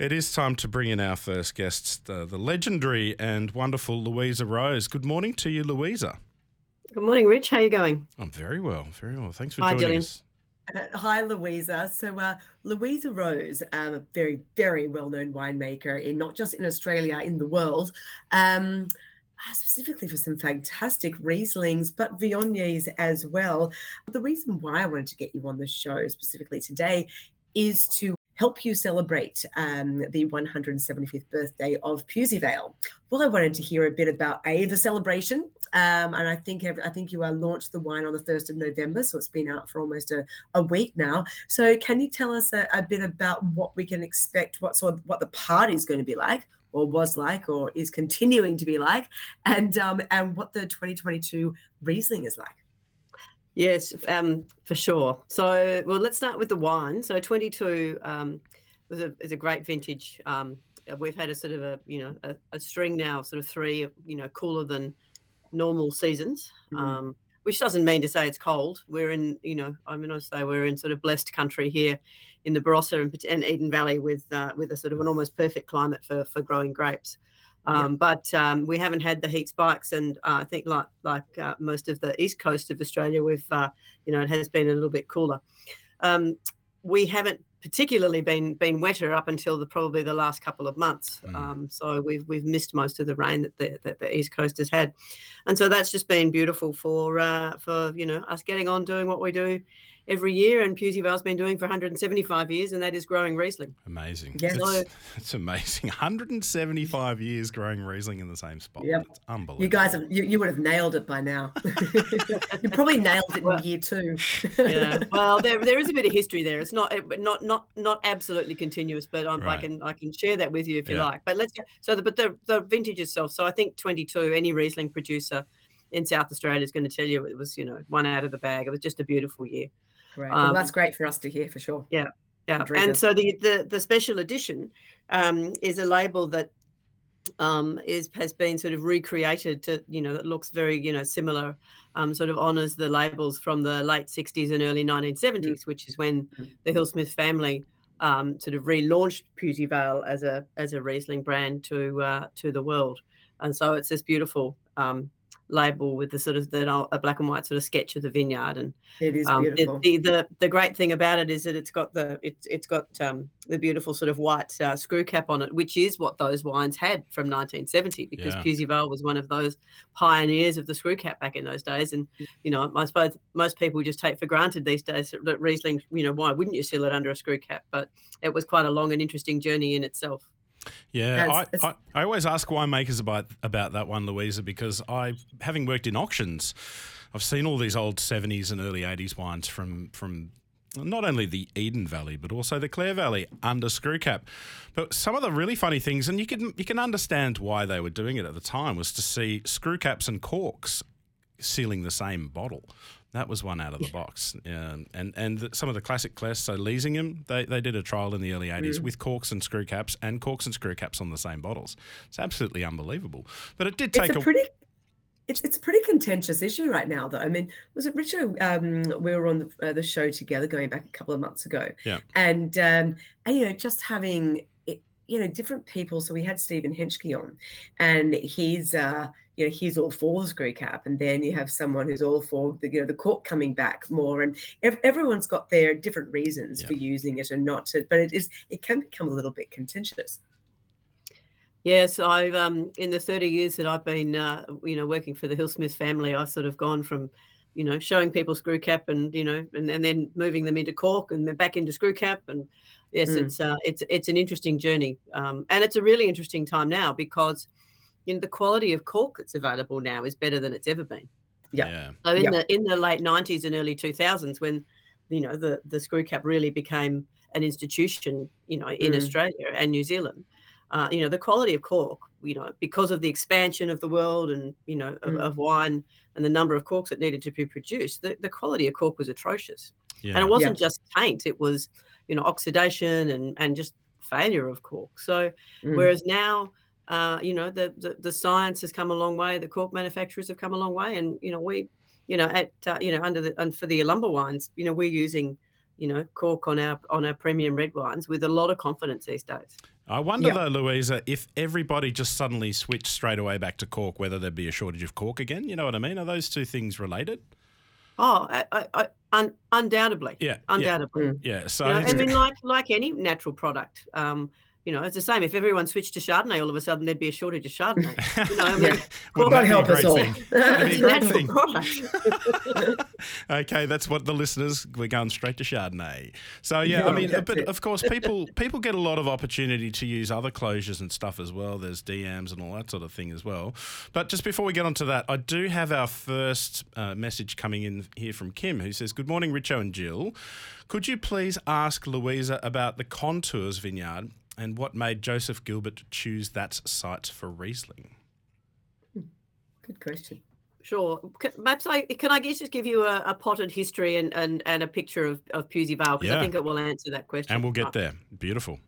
It is time to bring in our first guests, the, the legendary and wonderful Louisa Rose. Good morning to you, Louisa. Good morning, Rich. How are you going? I'm very well, very well. Thanks for Hi, joining Gillian. us. Uh, Hi, Louisa. So, uh, Louisa Rose, um, a very, very well-known winemaker in not just in Australia, in the world, um, uh, specifically for some fantastic Rieslings, but Viogniers as well. The reason why I wanted to get you on the show specifically today is to help you celebrate um, the 175th birthday of Pewsey Vale. Well, I wanted to hear a bit about a the celebration, um, and I think I think you uh, launched the wine on the first of November, so it's been out for almost a, a week now. So, can you tell us a, a bit about what we can expect, what sort of what the party is going to be like, or was like, or is continuing to be like, and um, and what the 2022 Riesling is like? Yes, um, for sure. So, well, let's start with the wine. So, 22 um, was a is a great vintage. Um, uh, we've had a sort of a you know a, a string now, sort of three you know cooler than normal seasons. Mhm. Um, which doesn't mean to say it's cold. We're in you know I mean I say we're in sort of blessed country here in the Barossa and, and Eden Valley with uh, with a sort of an almost perfect climate for for growing grapes. Yeah. Um, but um, we haven't had the heat spikes, and uh, I think like like uh, most of the east coast of Australia, we've uh, you know it has been a little bit cooler. Um, we haven't particularly been been wetter up until the probably the last couple of months. Mm. Um, so we've we've missed most of the rain that the that the east coast has had, and so that's just been beautiful for uh, for you know us getting on doing what we do every year, and Pewsey Vale's been doing for 175 years, and that is growing Riesling. Amazing. Yes. It's, it's amazing. 175 years growing Riesling in the same spot. Yep. It's unbelievable. You guys, have, you, you would have nailed it by now. you probably nailed it Well- in year two. yeah. Well, there, there is a bit of history there. It's not not not not absolutely continuous, but um, Right. I can I can share that with you if you like. But let's go- so the but the the vintage itself. So I think 22. Any Riesling producer in South Australia is going to tell you it was you know one out of the bag. It was just a beautiful year. Great. well, Um, that's great for us to hear for sure. Yeah, Madrid and so the the the special edition um, is a label that um, is has been sort of recreated to you know that looks very you know similar, um, sort of honors the labels from the late '60s and early 1970s, which is when Mm. the Hillsmith family um, sort of relaunched Pewsey Vale as a as a Riesling brand to uh, to the world, and so it's this beautiful. Um, label with the sort of the a black and white sort of sketch of the vineyard and It is um, the, beautiful. the the the great thing about it is that it's got the it's it's got um, the beautiful sort of white uh, screw cap on it, which is what those wines had from 1970, because Yeah. Pewsey Vale was one of those pioneers of the screw cap back in those days. And you know, I suppose most people just take for granted these days that Riesling, you know, why wouldn't you seal it under a screw cap? But it was quite a long and interesting journey in itself. Yeah, I, I, I always ask winemakers about about that one, Louisa, because I, having worked in auctions, I've seen all these old seventies and early eighties wines from from not only the Eden Valley but also the Clare Valley under screw cap. But some of the really funny things, and you can you can understand why they were doing it at the time, was to see screw caps and corks sealing the same bottle. That was one out of the box. Um, and and the, some of the classic Kless, so Leasingham, they, they did a trial in the early 80s Mm. with corks and screw caps and corks and screw caps on the same bottles. It's absolutely unbelievable. But it did take it's a pretty it's, it's a pretty contentious issue right now though i mean was it richard um we were on the, uh, the show together going back a couple of months ago Yeah. and um and you know just having you know different people so we had stephen henschke on and he's uh you know he's all for the screw cap and then you have someone who's all for the you know the cork coming back more and ev- everyone's got their different reasons Yeah. for using it and not to but it is it can become a little bit contentious Yes, I've um in the 30 years that I've been uh, you know working for the Hillsmith family, I've sort of gone from you know showing people screw cap and you know and, and then moving them into cork and then back into screw cap and yes, Mm. it's uh, it's it's an interesting journey um, and it's a really interesting time now because you know the quality of cork that's available now is better than it's ever been. Yeah. yeah. So in Yeah. the in the late 90s and early 2000s when you know the the screw cap really became an institution you know in Mm. Australia and New Zealand uh, you know the quality of cork you know because of the expansion of the world and you know of, Mm. of wine and the number of corks that needed to be produced the, the quality of cork was atrocious Yeah. and it wasn't just paint it was you know oxidation and and just failure of cork so Mm. whereas now uh, you know the, the the science has come a long way the cork manufacturers have come a long way and you know we you know at uh, you know under the and for Yalumba wines you know we're using you know cork on our on our premium red wines with a lot of confidence these days I wonder Yeah. though, Louisa, if everybody just suddenly switched straight away back to cork, whether there'd be a shortage of cork again. You know what I mean? Are those two things related? Oh, I, I, I, un, undoubtedly, Yeah. Yeah. undoubtedly. yeah. So You know, I mean, like like any natural product, um, you know, it's the same. If everyone switched to Chardonnay, all of a sudden there'd be a shortage of Chardonnay. You know, I mean, Yeah. Well, God that'd be a help us all. thing. That'd be it's a natural thing. product. okay, that's what the listeners. We're going straight to Chardonnay. So yeah, I mean, but it. of course, people people get a lot of opportunity to use other closures and stuff as well. There's DMs and all that sort of thing as well. But just before we get onto that, I do have our first uh, message coming in here from Kim, who says, "Good morning, Richo and Jill. Could you please ask Louisa about the Contours Vineyard and what made Joseph Gilbert choose that site for Riesling?" Good question. Sure. Can, perhaps I can I just give you a, a potted history and, and, and a picture of, of Pewsey Vale because Yeah. I think it will answer that question. And we'll Uh, get there. Beautiful.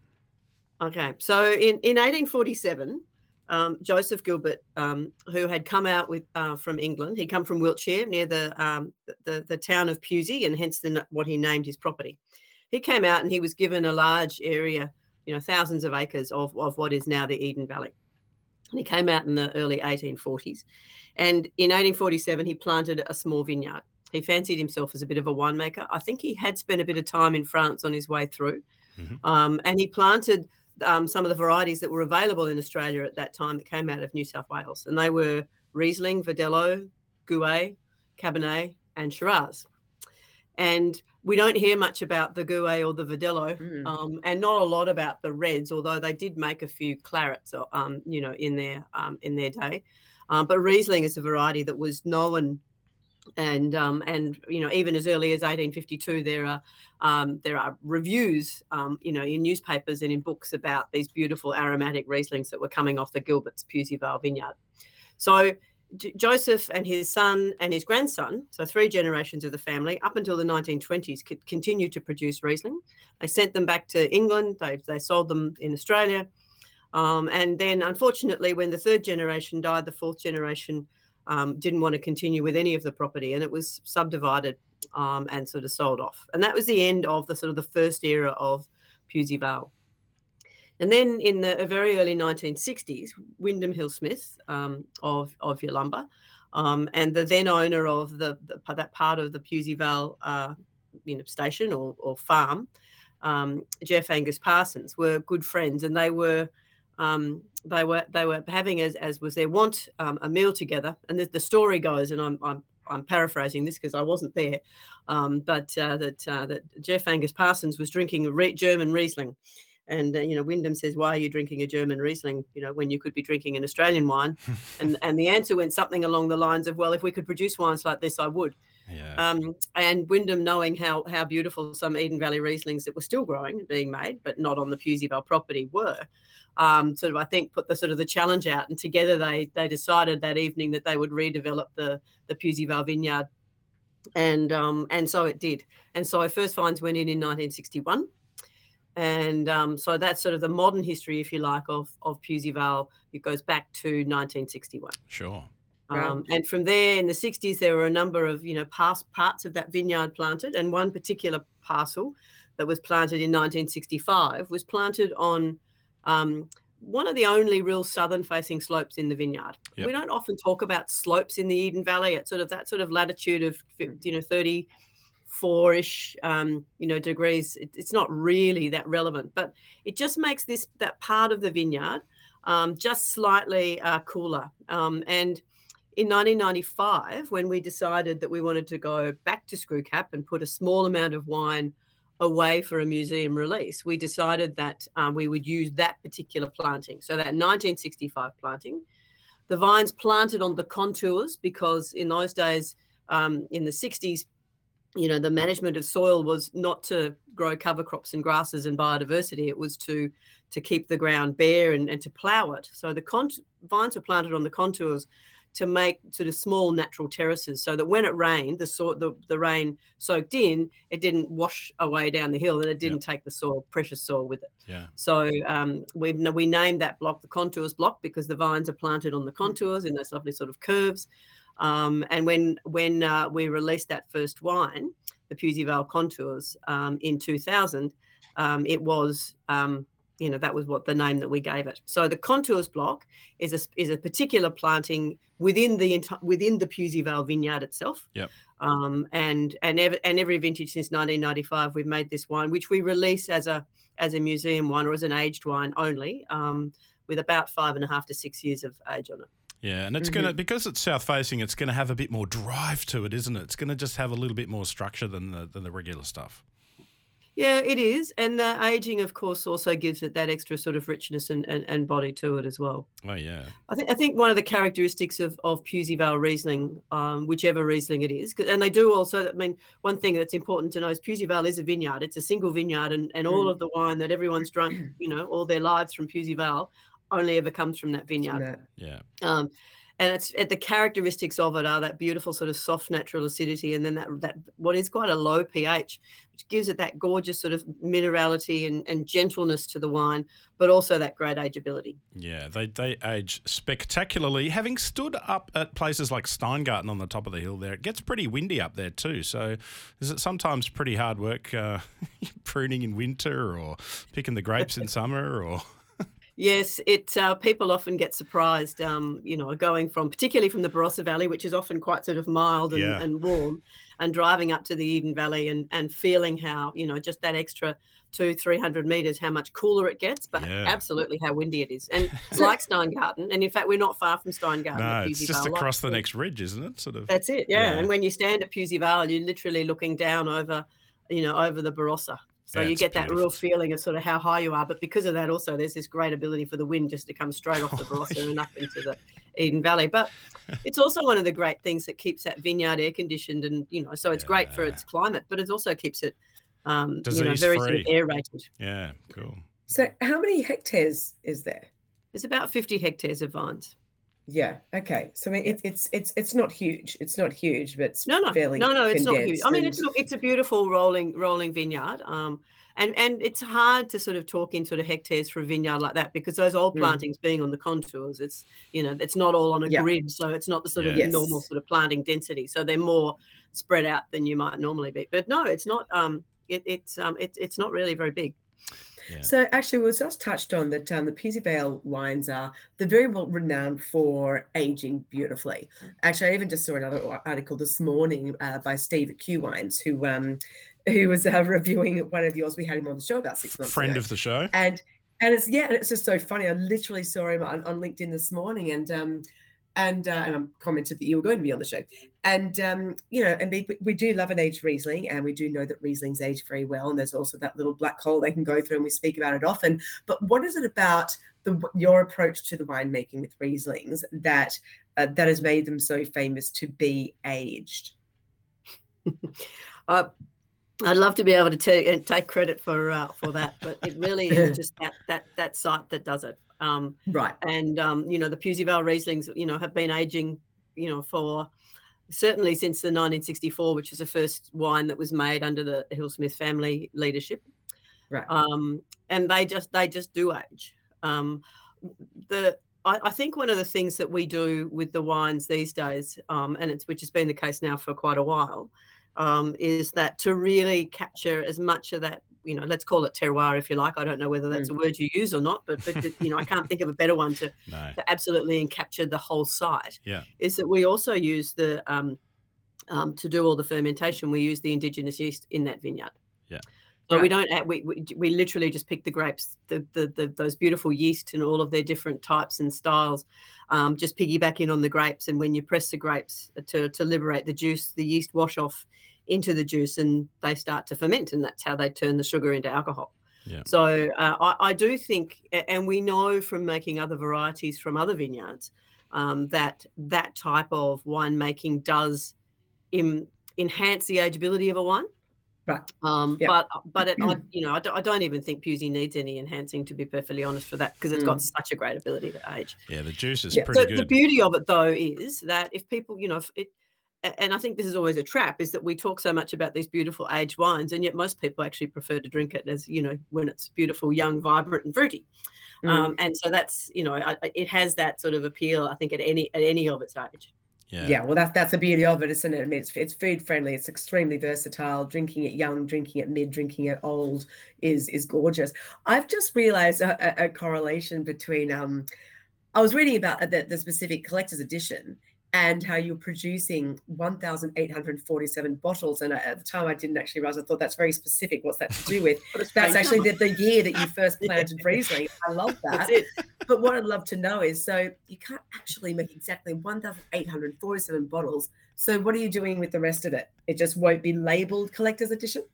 Okay, so in, in 1847, um, Joseph Gilbert, um, who had come out with uh, from England, he'd come from Wiltshire near the, um, the the town of Pewsey, and hence the, what he named his property. He came out and he was given a large area, you know, thousands of acres of, of what is now the Eden Valley. And he came out in the early 1840s, and in 1847 he planted a small vineyard. He fancied himself as a bit of a winemaker. I think he had spent a bit of time in France on his way through, Mhm. um, and he planted um, some of the varieties that were available in Australia at that time that came out of New South Wales, and they were Riesling, Verdelho, Gouais, Cabernet, and Shiraz. And we don't hear much about the Gouais or the Verdelho, Mm. um, and not a lot about the reds, although they did make a few clarets, um, you know, in their um, in their day. Um, but Riesling is a variety that was known, and um, and you know, even as early as 1852, there are um, there are reviews, um, you know, in newspapers and in books about these beautiful aromatic Rieslings that were coming off the Gilbert's Pewsey Vale vineyard. So Joseph and his son and his grandson, so three generations of the family, up until the 1920s, could continue to produce Riesling. They sent them back to England. They, they sold them in Australia. Um, and then, unfortunately, when the third generation died, the fourth generation um, didn't want to continue with any of the property, and it was subdivided um, and sort of sold off. And that was the end of the sort of the first era of Pewsey Vale. And then in the very early 1960s, Wyndham Hill Smith um, of, of Yalumba um, and the then owner of the, the that part of the Pewsey Vale uh, you know, station or, or farm, um, Jeff Angus Parsons, were good friends, and they were um, they were they were having as as was their wont um, a meal together. And the, the story goes, and I'm I'm, I'm paraphrasing this because I wasn't there, um, but uh, that uh, that Jeff Angus Parsons was drinking German Riesling. And uh, you know, Wyndham says, "Why are you drinking a German Riesling? You know, when you could be drinking an Australian wine." and and the answer went something along the lines of, "Well, if we could produce wines like this, I would." Yeah. Um, and Wyndham, knowing how how beautiful some Eden Valley Rieslings that were still growing and being made, but not on the Pewsey Vale property, were, um, sort of I think put the sort of the challenge out, and together they they decided that evening that they would redevelop the the Pewsey Vale vineyard, and um, and so it did. And so first finds went in in 1961. And um, so that's sort of the modern history, if you like, of of Pewsey Vale. It goes back to 1961. sure. Wow. Um, and from there, in the 60s, there were a number of you know past parts of that vineyard planted, and one particular parcel that was planted in 1965 was planted on um, one of the only real southern-facing slopes in the vineyard. Yep. We don't often talk about slopes in the Eden Valley at sort of that sort of latitude of fi- you know 34ish um, you know degrees. It, it's not really that relevant, but it just makes this that part of the vineyard um, just slightly uh, cooler. Um, and in 1995, when we decided that we wanted to go back to Screwcap and put a small amount of wine away for a museum release, we decided that um, we would use that particular planting. So that 1965 planting, the vines planted on the contours because in those days, um, in the 60s, you know, the management of soil was not to grow cover crops and grasses and biodiversity. It was to to keep the ground bare and, and to plough it. So the con- vines were planted on the contours to make sort of small natural terraces so that when it rained, the sort the, the rain soaked in, it didn't wash away down the hill and it didn't take the soil, precious soil with it. Yeah. So um, we we named that block the contours block because the vines are planted on the contours in those lovely sort of curves. Um, and when when uh, we released that first wine, the Pewsey Vale Contours um, in 2000, um, it was um, you know that was what the name that we gave it. So the contours block is a is a particular planting within the within the Pewsey Vale vineyard itself. Yep. Um, and and every, and every vintage since 1995, we've made this wine, which we release as a as a museum wine or as an aged wine only, um, with about five and a half to six years of age on it. Yeah, and it's mm-hmm. gonna because it's south facing, it's gonna have a bit more drive to it, isn't it? It's gonna just have a little bit more structure than the than the regular stuff. Yeah, it is. And the aging, of course, also gives it that extra sort of richness and, and, and body to it as well. Oh, yeah. I think I think one of the characteristics of, of Pewsey Vale Riesling, um, whichever Riesling it is, and they do also, I mean, one thing that's important to know is Pewsey Vale is a vineyard. It's a single vineyard, and, and all mm. of the wine that everyone's drunk, you know, all their lives from Pewsey Vale only ever comes from that vineyard. Yeah. Um, and it's the characteristics of it are that beautiful sort of soft natural acidity and then that that what is quite a low ph which gives it that gorgeous sort of minerality and, and gentleness to the wine but also that great ageability yeah they, they age spectacularly having stood up at places like steingarten on the top of the hill there it gets pretty windy up there too so is it sometimes pretty hard work uh, pruning in winter or picking the grapes in summer or Yes, it. Uh, people often get surprised, um, you know, going from particularly from the Barossa Valley, which is often quite sort of mild and, yeah. and warm, and driving up to the Eden Valley and and feeling how you know just that extra two three hundred meters, how much cooler it gets, but yeah. absolutely how windy it is. And it's like Steingarten, and in fact, we're not far from Steingarten. No, it's just Vale, across the next ridge, isn't it? Sort of. That's it. Yeah. yeah. and when you stand at Pewsey Vale, you're literally looking down over, you know, over the Barossa. So you get that real feeling of sort of how high you are. But because of that, also, there's this great ability for the wind just to come straight off the Barossa and up into the Eden Valley. But it's also one of the great things that keeps that vineyard air conditioned. And, you know, so it's yeah. great for its climate, but it also keeps it, um, you know, very sort of aerated. Yeah, cool. So how many hectares is there? There's about 50 hectares of vines. Yeah. Okay. So I mean, it, it's it's it's not huge. It's not huge, but it's no, no, fairly no, no. It's not huge. I mean, it's it's a beautiful rolling rolling vineyard. Um, and and it's hard to sort of talk in sort of hectares for a vineyard like that because those old mm. plantings mm. being on the contours, it's you know, it's not all on a yeah. grid, so it's not the sort yeah. of yes. normal sort of planting density. So they're more spread out than you might normally be. But no, it's not. Um, it, it's um, it, it's not really very big. So actually, we just touched on that um, the Pewsey Vale wines are they're very well renowned for aging beautifully. Actually, I even just saw another article this morning uh, by Steve at Q Wines, who um, who was uh, reviewing one of yours. We had him on the show about six months. Ago. Friend ago. of the show, and and it's yeah, and it's just so funny. I literally saw him on, on LinkedIn this morning, and um, and uh, and I commented that you were going to be on the show. And um, you know, and we, we do love an aged Riesling, and we do know that Rieslings age very well. And there's also that little black hole they can go through, and we speak about it often. But what is it about the your approach to the winemaking with Rieslings that uh, that has made them so famous to be aged? uh, I'd love to be able to take uh, take credit for uh, for that, but it really is just that that that site that does it. Um, right. And, um, you know, the Pewsey Vale Rieslings, you know, have been aging, you know, for certainly since the 1964, which was the first wine that was made under the Hillsmith family leadership. Right. Um, and they just, they just do age. Um, the, I, I, think one of the things that we do with the wines these days, um, and it's, which has been the case now for quite a while, um, is that to really capture as much of that you know, let's call it terroir if you like. I don't know whether that's mm. a word you use or not, but but you know, I can't think of a better one to, no. to absolutely encapture the whole site. Yeah, is that we also use the um, um, to do all the fermentation. We use the indigenous yeast in that vineyard. Yeah. So right. we don't add, we, we we literally just pick the grapes, the, the the those beautiful yeast and all of their different types and styles. Um, just piggyback in on the grapes, and when you press the grapes to to liberate the juice, the yeast wash off into the juice and they start to ferment and that's how they turn the sugar into alcohol yeah. so uh, I, I, do think and we know from making other varieties from other vineyards um, that that type of winemaking does Im, enhance the ageability of a wine Right. Um, yep. But but it, I, you know, I, I don't even think Pewsey needs any enhancing to be perfectly honest for that because it's mm. got such a great ability to age. Yeah, the juice is yeah. pretty good. The beauty of it though is that if people, you know, if it, and I think this is always a trap is that we talk so much about these beautiful aged wines, and yet most people actually prefer to drink it as you know when it's beautiful, young, vibrant, and fruity. Mm. Um, and so that's you know it has that sort of appeal. I think at any at any of its age. Yeah. Yeah, well, that's that's the beauty of it, isn't it? I mean, it's it's food friendly. It's extremely versatile. Drinking it young, drinking it mid, drinking it old is is gorgeous. I've just realised a, a, a correlation between. Um, I was reading about the, the specific collector's edition and how you're producing 1,847 bottles. And at the time, I didn't actually realize. I thought that's very specific. What's that to do with? That's actually the, the year that you first planted Riesling. I love that. But what I'd love to know is so you can't actually make exactly 1,847 bottles. So what are you doing with the rest of it? It just won't be labeled collector's edition?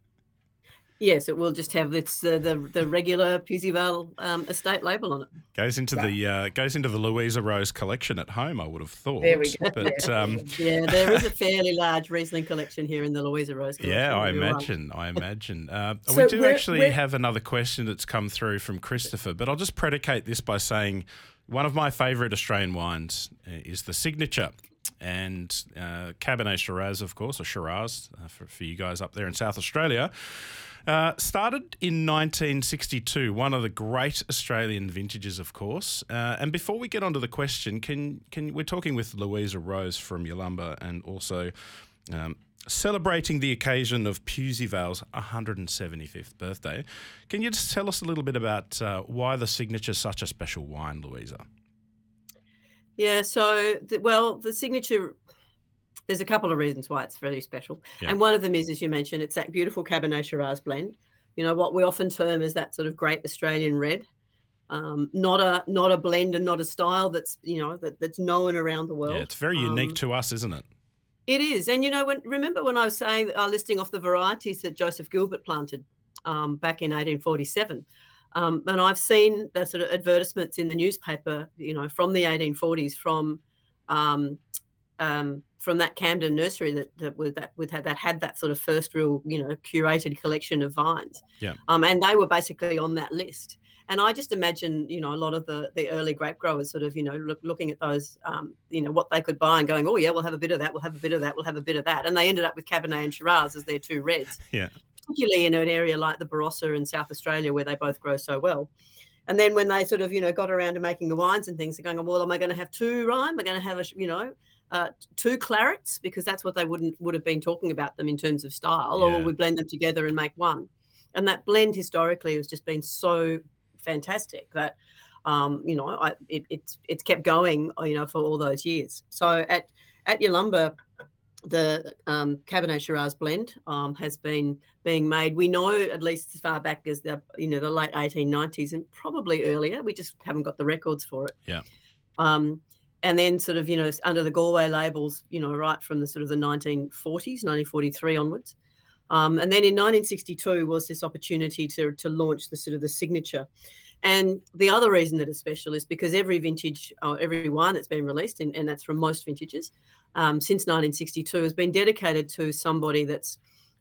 Yes, it will just have its uh, the the regular Pewsey Vale um, estate label on it. Goes into Right. the uh, goes into the Louisa Rose collection at home. I would have thought. There we go. But um, Yeah, there is a fairly large Riesling collection here in the Louisa Rose. Collection. yeah, I imagine. I imagine. Uh, we So do where- actually where- have another question that's come through from Christopher, but I'll just predicate this by saying one of my favourite Australian wines uh, is the Signature. And uh, Cabernet Shiraz, of course, or Shiraz uh, for, for you guys up there in South Australia, uh, started in 1962, one of the great Australian vintages, of course. Uh, and before we get onto the question, can can we're talking with Louisa Rose from Yalumba and also um, celebrating the occasion of Pewsey Vale's 175th birthday. Can you just tell us a little bit about uh, why the signature is such a special wine, Louisa? Yeah, so the, well, the signature. There's a couple of reasons why it's very special, Yeah. and one of them is, as you mentioned, it's that beautiful Cabernet Shiraz blend. You know what we often term as that sort of great Australian red. Um, not a not a blend and not a style that's you know that, that's known around the world. Yeah, it's very unique Um, to us, isn't it? It is, and you know, when remember when I was saying uh, listing off the varieties that Joseph Gilbert planted um, back in 1847, um, and I've seen the sort of advertisements in the newspaper, you know, from the 1840s, from um, um, from that Camden nursery that that was that with had that had that sort of first real, you know, curated collection of vines. Yeah. Um, and they were basically on that list. And I just imagine, you know, a lot of the the early grape growers sort of, you know, look, looking at those, um, you know, what they could buy and going, oh yeah, we'll have a bit of that, we'll have a bit of that, we'll have a bit of that, and they ended up with Cabernet and Shiraz as their two reds. Yeah. Particularly in an area like the Barossa in South Australia where they both grow so well. And then when they sort of, you know, got around to making the wines and things, they're going, well, am I going to have two rye? Am I going to have a, you know, uh, two clarets because that's what they wouldn't would have been talking about them in terms of style, or Yeah. will we blend them together and make one? And that blend historically has just been so fantastic that um, you know I, it, it's it's kept going uh, you know for all those years. So at at Yalumba, the um, Cabernet Shiraz blend um, has been being made. We know at least as far back as the you know the late 1890s and probably earlier. We just haven't got the records for it. Yeah. Um, and then sort of you know under the Galway labels, you know, right from the sort of the 1940s, 1943 onwards. Um, and then in 1962 was this opportunity to to launch the sort of the signature. And the other reason that it's special is because every vintage, or every wine that's been released, and, and that's from most vintages, um, since 1962 has been dedicated to somebody that's,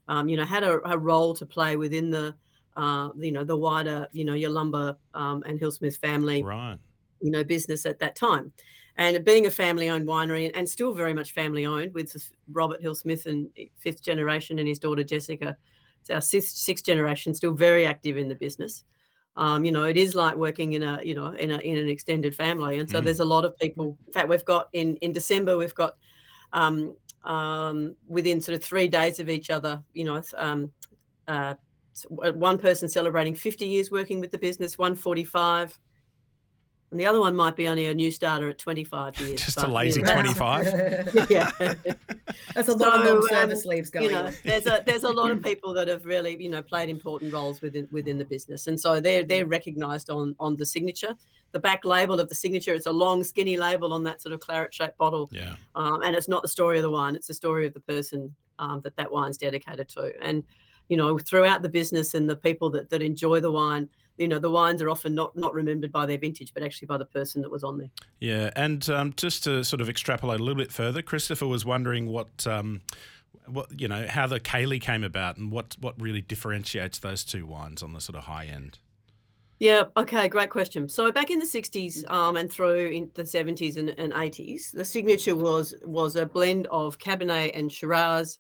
um, you know, had a, a role to play within the, uh, you know, the wider, you know, Yalumba um, and Hillsmith family, Right. you know, business at that time. And being a family-owned winery and still very much family-owned with Robert Hill Smith and fifth generation and his daughter Jessica, it's our sixth, sixth generation, still very active in the business. Um, you know, it is like working in a, you know, in a in an extended family, and so Mm. there's a lot of people. In fact, we've got in in December we've got um, um, within sort of three days of each other, you know, um, uh, one person celebrating 50 years working with the business, one 45, and the other one might be only a new starter at 25 years. Just a but, you lazy know, 25. Yeah. That's a lot of So, long um, service leaves going you know on. there's a there's a lot of people that have really you know played important roles within within the business and so they're they're recognized on on the signature the back label of the signature it's a long skinny label on that sort of claret shaped bottle Yeah. um, and it's not the story of the wine it's the story of the person um, that that wine's dedicated to and you know throughout the business and the people that that enjoy the wine you know the wines are often not not remembered by their vintage but actually by the person that was on there Yeah. And um, just to sort of extrapolate a little bit further, Christopher was wondering what. Um, what you know how the Caley came about and what what really differentiates those two wines on the sort of high end. Yeah. Okay. Great question. So back in the '60s um, and through in the '70s and, and '80s, the signature was was a blend of Cabernet and Shiraz.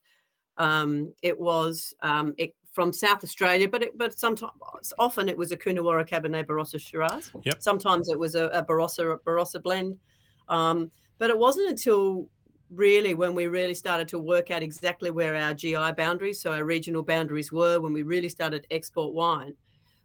Um, it was um, it, from South Australia, but it, but sometimes often it was a Coonawarra Cabernet Barossa Shiraz. Yep. Sometimes it was a, a Barossa Barossa blend. Um, but it wasn't until really when we really started to work out exactly where our GI boundaries, so our regional boundaries were, when we really started to export wine,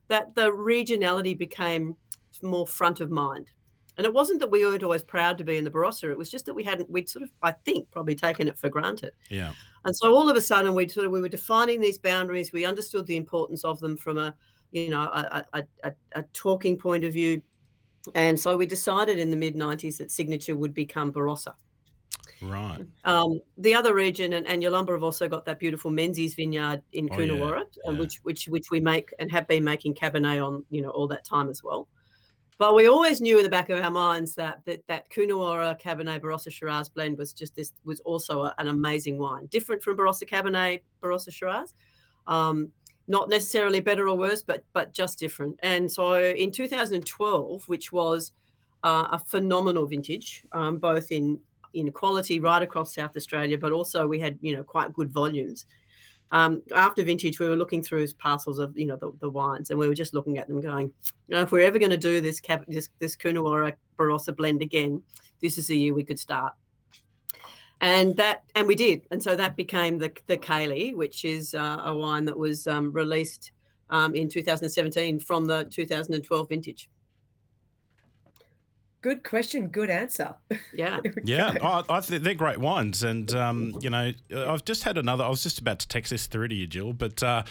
that the regionality became more front of mind. And it wasn't that we weren't always proud to be in the Barossa. It was just that we hadn't, we'd sort of, I think, probably taken it for granted. Yeah. And so all of a sudden, we sort of we were defining these boundaries. We understood the importance of them from a, you know, a, a, a, a talking point of view. And so we decided in the mid 90s that Signature would become Barossa. Right. Um, the other region, and, and Yalumba have also got that beautiful Menzies vineyard in Oh, Coonawarra, uh, yeah. which which which we make and have been making Cabernet on, you know, all that time as well. But we always knew in the back of our minds that that, that Coonawarra Cabernet Barossa Shiraz blend was just this was also a- an amazing wine, different from Barossa Cabernet Barossa Shiraz. Um, not necessarily better or worse, but but just different. And so in 2012, which was uh, a phenomenal vintage, um, both in in quality right across South Australia, but also we had you know quite good volumes. Um, after vintage, we were looking through parcels of you know the, the wines, and we were just looking at them, going, you know, if we're ever going to do this cap, this this Barossa blend again, this is the year we could start. And that, and we did, and so that became the the Caley, which is uh, a wine that was um, released um, in 2017 from the 2012 vintage. Good question, good answer. Yeah. Yeah, I, I think they're great wines, and um, you know, I've just had another. I was just about to text this through to you, Jill. But uh,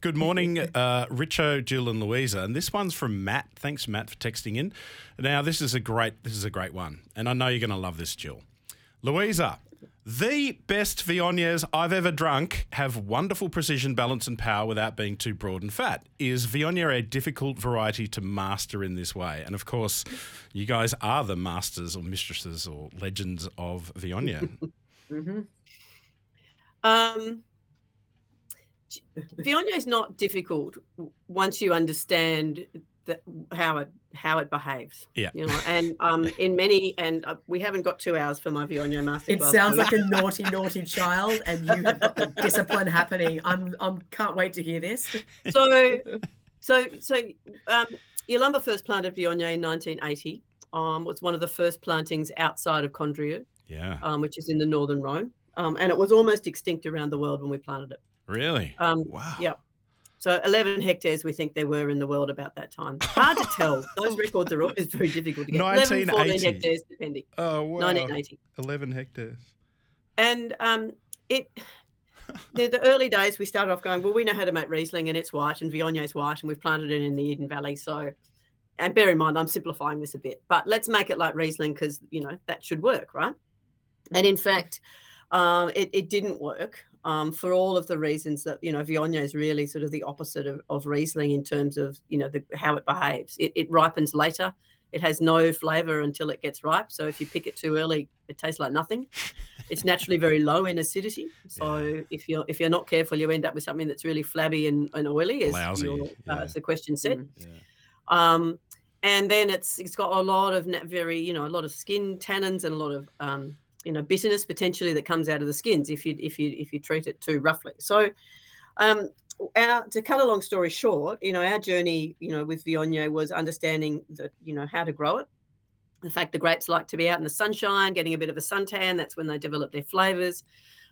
good morning, uh, Richo, Jill, and Louisa. And this one's from Matt. Thanks, Matt, for texting in. Now, this is a great. This is a great one, and I know you're going to love this, Jill. Louisa, the best Viogniers I've ever drunk have wonderful precision, balance, and power without being too broad and fat. Is Viognier a difficult variety to master in this way? And of course, you guys are the masters or mistresses or legends of Viognier. hmm Um, Viognier is not difficult once you understand that how it how it behaves. Yeah. You know, and um, in many and uh, we haven't got two hours for my Viognier masterclass. It sounds like a naughty, naughty child, and you have got the discipline happening. I'm, I'm can't wait to hear this. so so so um Yalumba first planted Viognier in 1980. Um, was one of the first plantings outside of Condrieu, yeah, um, which is in the northern Rhone. Um, and it was almost extinct around the world when we planted it. really? Um, wow. yeah. So 11 hectares we think there were in the world about that time. Hard to tell. Those records are always very difficult to get. 11, 14 1980. hectares depending. Oh wow. 1980. Eleven hectares. And um, it the, the early days we started off going, well, we know how to make Riesling and it's white and Viognier white and we've planted it in the Eden Valley. So, and bear in mind, I'm simplifying this a bit, but let's make it like Riesling because, you know, that should work, right? And in fact, um, it, it didn't work um, for all of the reasons that, you know, Viognier is really sort of the opposite of, of Riesling in terms of, you know, the, how it behaves. It, it ripens later. It has no flavor until it gets ripe. So if you pick it too early, it tastes like nothing. It's naturally very low in acidity. So if you're if you're not careful, you end up with something that's really flabby and, and oily, as, Lousy, your, yeah. uh, as the question said. Mm. Yeah. Um, and then it's it's got a lot of very you know a lot of skin tannins and a lot of um, you know bitterness potentially that comes out of the skins if you if you if you treat it too roughly. So um, our to cut a long story short, you know our journey you know with Viognier was understanding that you know how to grow it. in fact the grapes like to be out in the sunshine, getting a bit of a suntan. That's when they develop their flavors.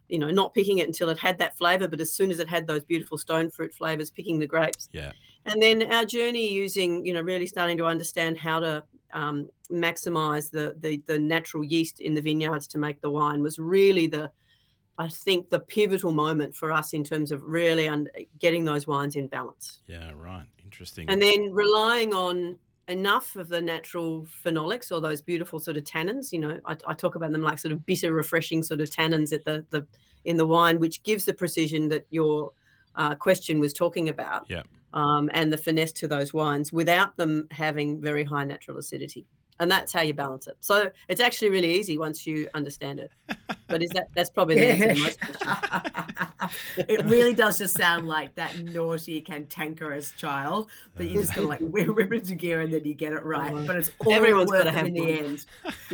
You know, not picking it until it had that flavor, but as soon as it had those beautiful stone fruit flavors, picking the grapes. Yeah. And then our journey using, you know, really starting to understand how to um, maximize the, the the natural yeast in the vineyards to make the wine was really the, I think, the pivotal moment for us in terms of really un- getting those wines in balance. Yeah. Right. Interesting. And then relying on enough of the natural phenolics or those beautiful sort of tannins. You know, I, I talk about them like sort of bitter, refreshing sort of tannins at the the in the wine, which gives the precision that your uh, question was talking about. Yeah. Um, and the finesse to those wines without them having very high natural acidity. And that's how you balance it. So it's actually really easy once you understand it. But is that that's probably the answer to most questions. it really does just sound like that naughty, cantankerous child that you just gotta like whip whip it gear and then you get it right. Oh, But it's all everyone's worth gotta it have in the end.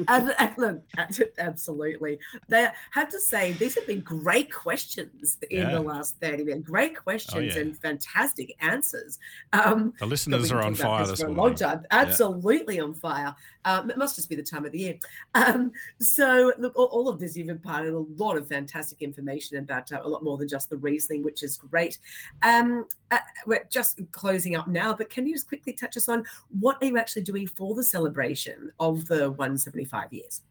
and, and look, absolutely. They have to say these have been great questions in Yeah. the last 30 minutes. Great questions yeah. and fantastic answers. Um, the listeners are on fire this this for a morning. long time. Absolutely on fire. Um, it must just be the time of the year. Um, so, look, all, all of this you've a lot of fantastic information about uh, a lot more than just the Riesling, which is great. Um, uh, we're just closing up now, but can you just quickly touch us on what are you actually doing for the celebration of the 175 years?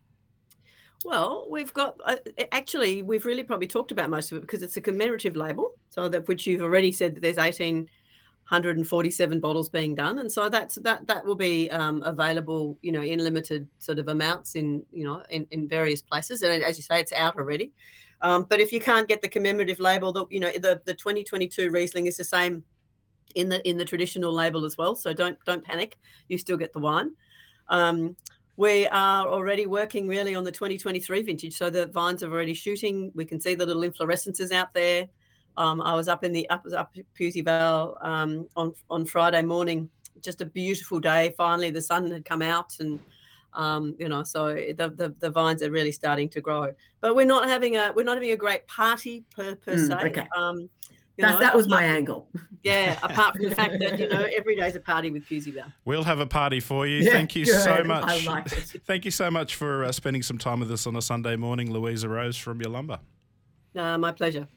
Well, we've got uh, actually we've really probably talked about most of it because it's a commemorative label, so that which you've already said that there's 1847 bottles being done, and so that's that that will be um, available, you know, in limited sort of amounts in you know in, in various places, and as you say, it's out already. Um, but if you can't get the commemorative label, the you know the the 2022 Riesling is the same in the in the traditional label as well. So don't don't panic, you still get the wine. Um, we are already working really on the 2023 vintage. So the vines are already shooting. We can see the little inflorescences out there. Um, I was up in the up up Pewsey Vale um, on on Friday morning. Just a beautiful day. Finally, the sun had come out, and um, you know, so the, the, the vines are really starting to grow. But we're not having a we're not having a great party per per Mm, se. okay. Um, you That, know, that was apart- my angle. yeah. Apart from the fact that you know every day's a party with Pewsey Vale. We'll have a party for you. Yeah, Thank you so much. I like it. Thank you so much for uh, spending some time with us on a Sunday morning, Louisa Rose from Yalumba. Uh, my pleasure.